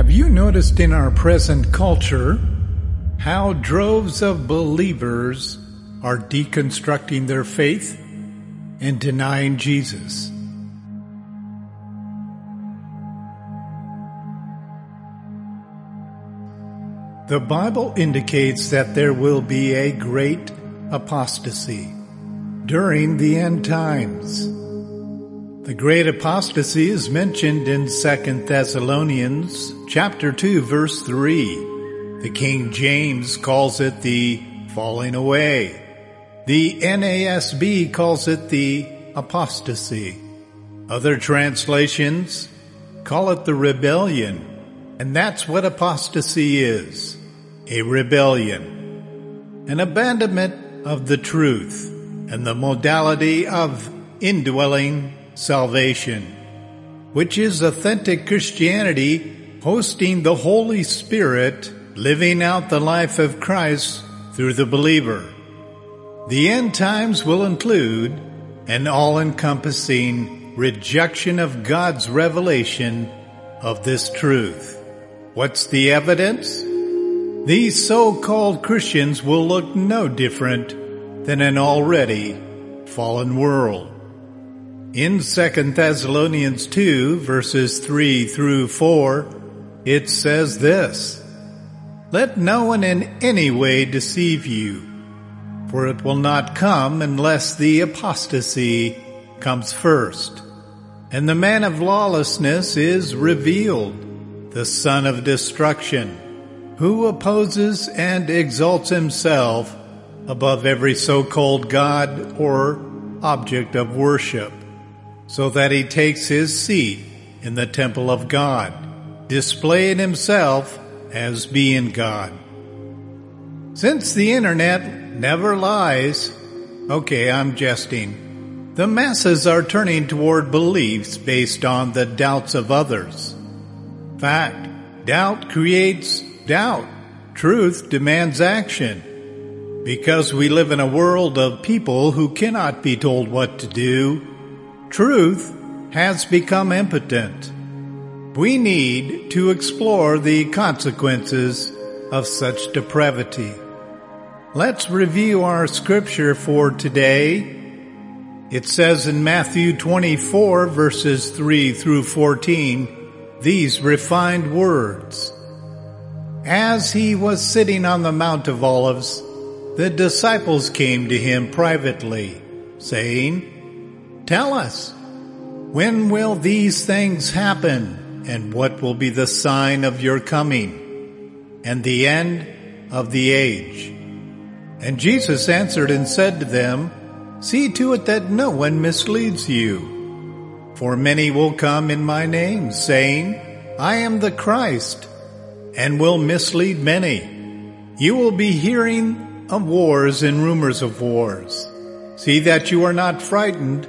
Have you noticed in our present culture how droves of believers are deconstructing their faith and denying Jesus? The Bible indicates that there will be a great apostasy during the end times. The great apostasy is mentioned in 2 Thessalonians chapter 2 verse 3. The King James calls it the falling away. The NASB calls it the apostasy. Other translations call it the rebellion. And that's what apostasy is. A rebellion. An abandonment of the truth and the modality of indwelling salvation, which is authentic Christianity hosting the Holy Spirit, living out the life of Christ through the believer. The end times will include an all-encompassing rejection of God's revelation of this truth. What's the evidence? These so-called Christians will look no different than an already fallen world. In 2 Thessalonians 2 verses 3 through 4, it says this, Let no one in any way deceive you, for it will not come unless the apostasy comes first. And the man of lawlessness is revealed, the son of destruction, who opposes and exalts himself above every so-called God or object of worship, so that he takes his seat in the temple of God, displaying himself as being God. Since the internet never lies, okay, I'm jesting, the masses are turning toward beliefs based on the doubts of others. Fact, doubt creates doubt. Truth demands action. Because we live in a world of people who cannot be told what to do, truth has become impotent. We need to explore the consequences of such depravity. Let's review our scripture for today. It says in Matthew 24 verses 3 through 14, these refined words. As he was sitting on the Mount of Olives, the disciples came to him privately, saying, Tell us, when will these things happen, and what will be the sign of your coming, and the end of the age? And Jesus answered and said to them, See to it that no one misleads you. For many will come in my name, saying, I am the Christ, and will mislead many. You will be hearing of wars and rumors of wars. See that you are not frightened,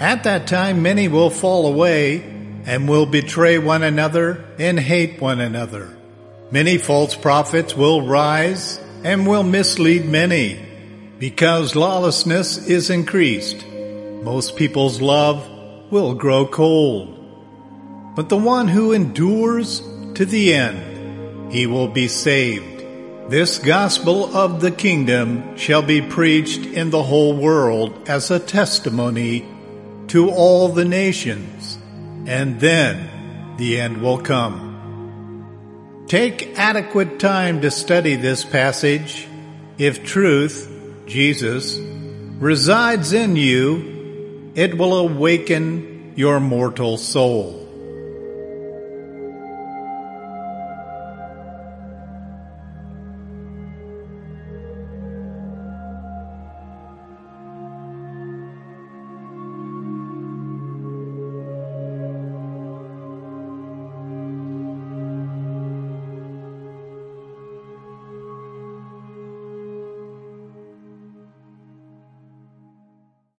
At that time many will fall away and will betray one another and hate one another. Many false prophets will rise and will mislead many because lawlessness is increased. Most people's love will grow cold. But the one who endures to the end, he will be saved. This gospel of the kingdom shall be preached in the whole world as a testimony to all the nations, and then the end will come. Take adequate time to study this passage. If truth, Jesus, resides in you, it will awaken your mortal soul.